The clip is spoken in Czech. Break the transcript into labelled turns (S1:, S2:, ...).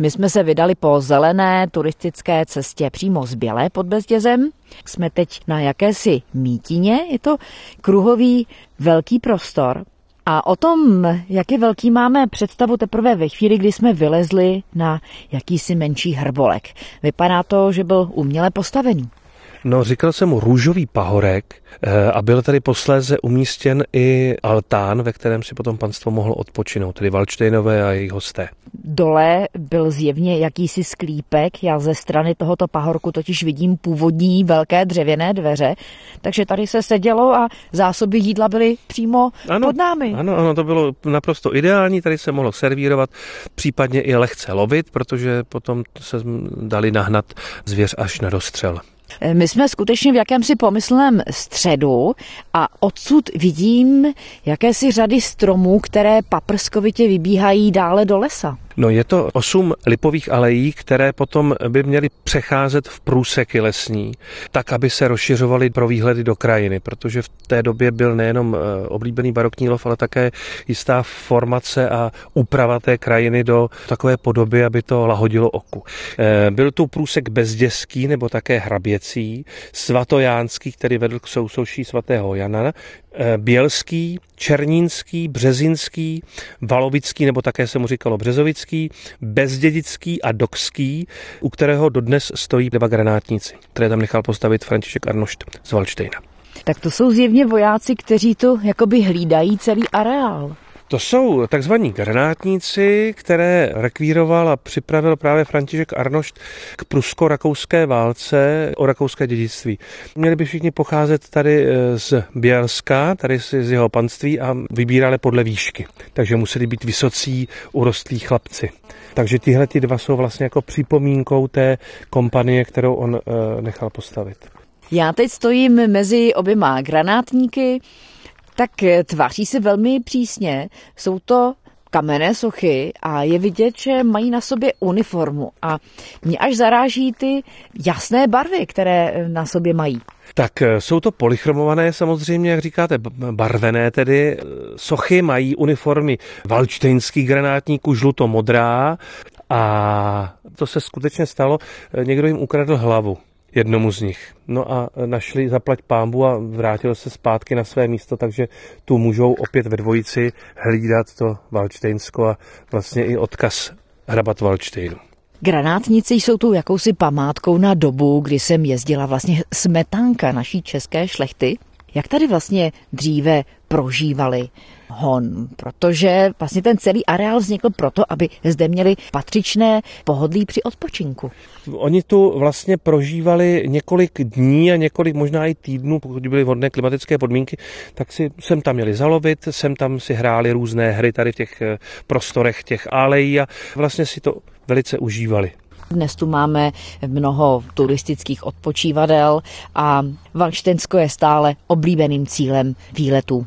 S1: My jsme se vydali po zelené turistické cestě přímo z Bělé pod Bezdězem. Jsme teď na jakési mítině, je to kruhový velký prostor, a o tom, jak je velký, máme představu teprve ve chvíli, kdy jsme vylezli na jakýsi menší hrbolek. Vypadá to, že byl uměle postavený.
S2: No, říkal jsem mu růžový pahorek eh, a byl tady posléze umístěn i altán, ve kterém si potom panstvo mohlo odpočinout, tedy Valčtejnové a jejich hosté.
S1: Dole byl zjevně jakýsi sklípek, já ze strany tohoto pahorku totiž vidím původní velké dřevěné dveře, takže tady se sedělo a zásoby jídla byly přímo
S2: ano,
S1: pod námi.
S2: Ano, ano, to bylo naprosto ideální, tady se mohlo servírovat, případně i lehce lovit, protože potom se dali nahnat zvěř až na dostřel.
S1: My jsme skutečně v jakémsi pomyslném středu a odsud vidím jakési řady stromů, které paprskovitě vybíhají dále do lesa.
S2: No je to osm lipových alejí, které potom by měly přecházet v průseky lesní, tak, aby se rozšiřovaly pro výhledy do krajiny, protože v té době byl nejenom eh, oblíbený barokní lov, ale také jistá formace a úprava té krajiny do takové podoby, aby to lahodilo oku. Eh, byl tu průsek bezděský nebo také hraběcí, svatojánský, který vedl k sousouší svatého Jana, Bělský, Černínský, Březinský, Valovický, nebo také se mu říkalo Březovický, Bezdědický a Dokský, u kterého dodnes stojí dva granátníci, které tam nechal postavit František Arnošt z Valštejna.
S1: Tak to jsou zjevně vojáci, kteří to jakoby hlídají celý areál.
S2: To jsou takzvaní granátníci, které rekvíroval a připravil právě František Arnošt k prusko-rakouské válce o rakouské dědictví. Měli by všichni pocházet tady e, z Bělska, tady z jeho panství a vybírali podle výšky. Takže museli být vysocí, urostlí chlapci. Takže tyhle ty dva jsou vlastně jako připomínkou té kompanie, kterou on e, nechal postavit.
S1: Já teď stojím mezi oběma granátníky, tak eh, tváří se velmi přísně. Jsou to kamenné sochy a je vidět, že mají na sobě uniformu. A mě až zaráží ty jasné barvy, které eh, na sobě mají.
S2: Tak eh, jsou to polychromované samozřejmě, jak říkáte, barvené tedy. Sochy mají uniformy valčtejnských granátníků žluto-modrá a to se skutečně stalo. Někdo jim ukradl hlavu jednomu z nich. No a našli zaplať pámbu a vrátil se zpátky na své místo, takže tu můžou opět ve dvojici hlídat to Valčtejnsko a vlastně i odkaz hrabat Valčtejnu.
S1: Granátnici jsou tu jakousi památkou na dobu, kdy jsem jezdila vlastně smetánka naší české šlechty. Jak tady vlastně dříve prožívali hon, protože vlastně ten celý areál vznikl proto, aby zde měli patřičné pohodlí při odpočinku.
S2: Oni tu vlastně prožívali několik dní a několik možná i týdnů, pokud byly vhodné klimatické podmínky, tak si sem tam měli zalovit, sem tam si hráli různé hry tady v těch eh, prostorech těch alejí a vlastně si to velice užívali.
S1: Dnes tu máme mnoho turistických odpočívadel a Valštensko je stále oblíbeným cílem výletů.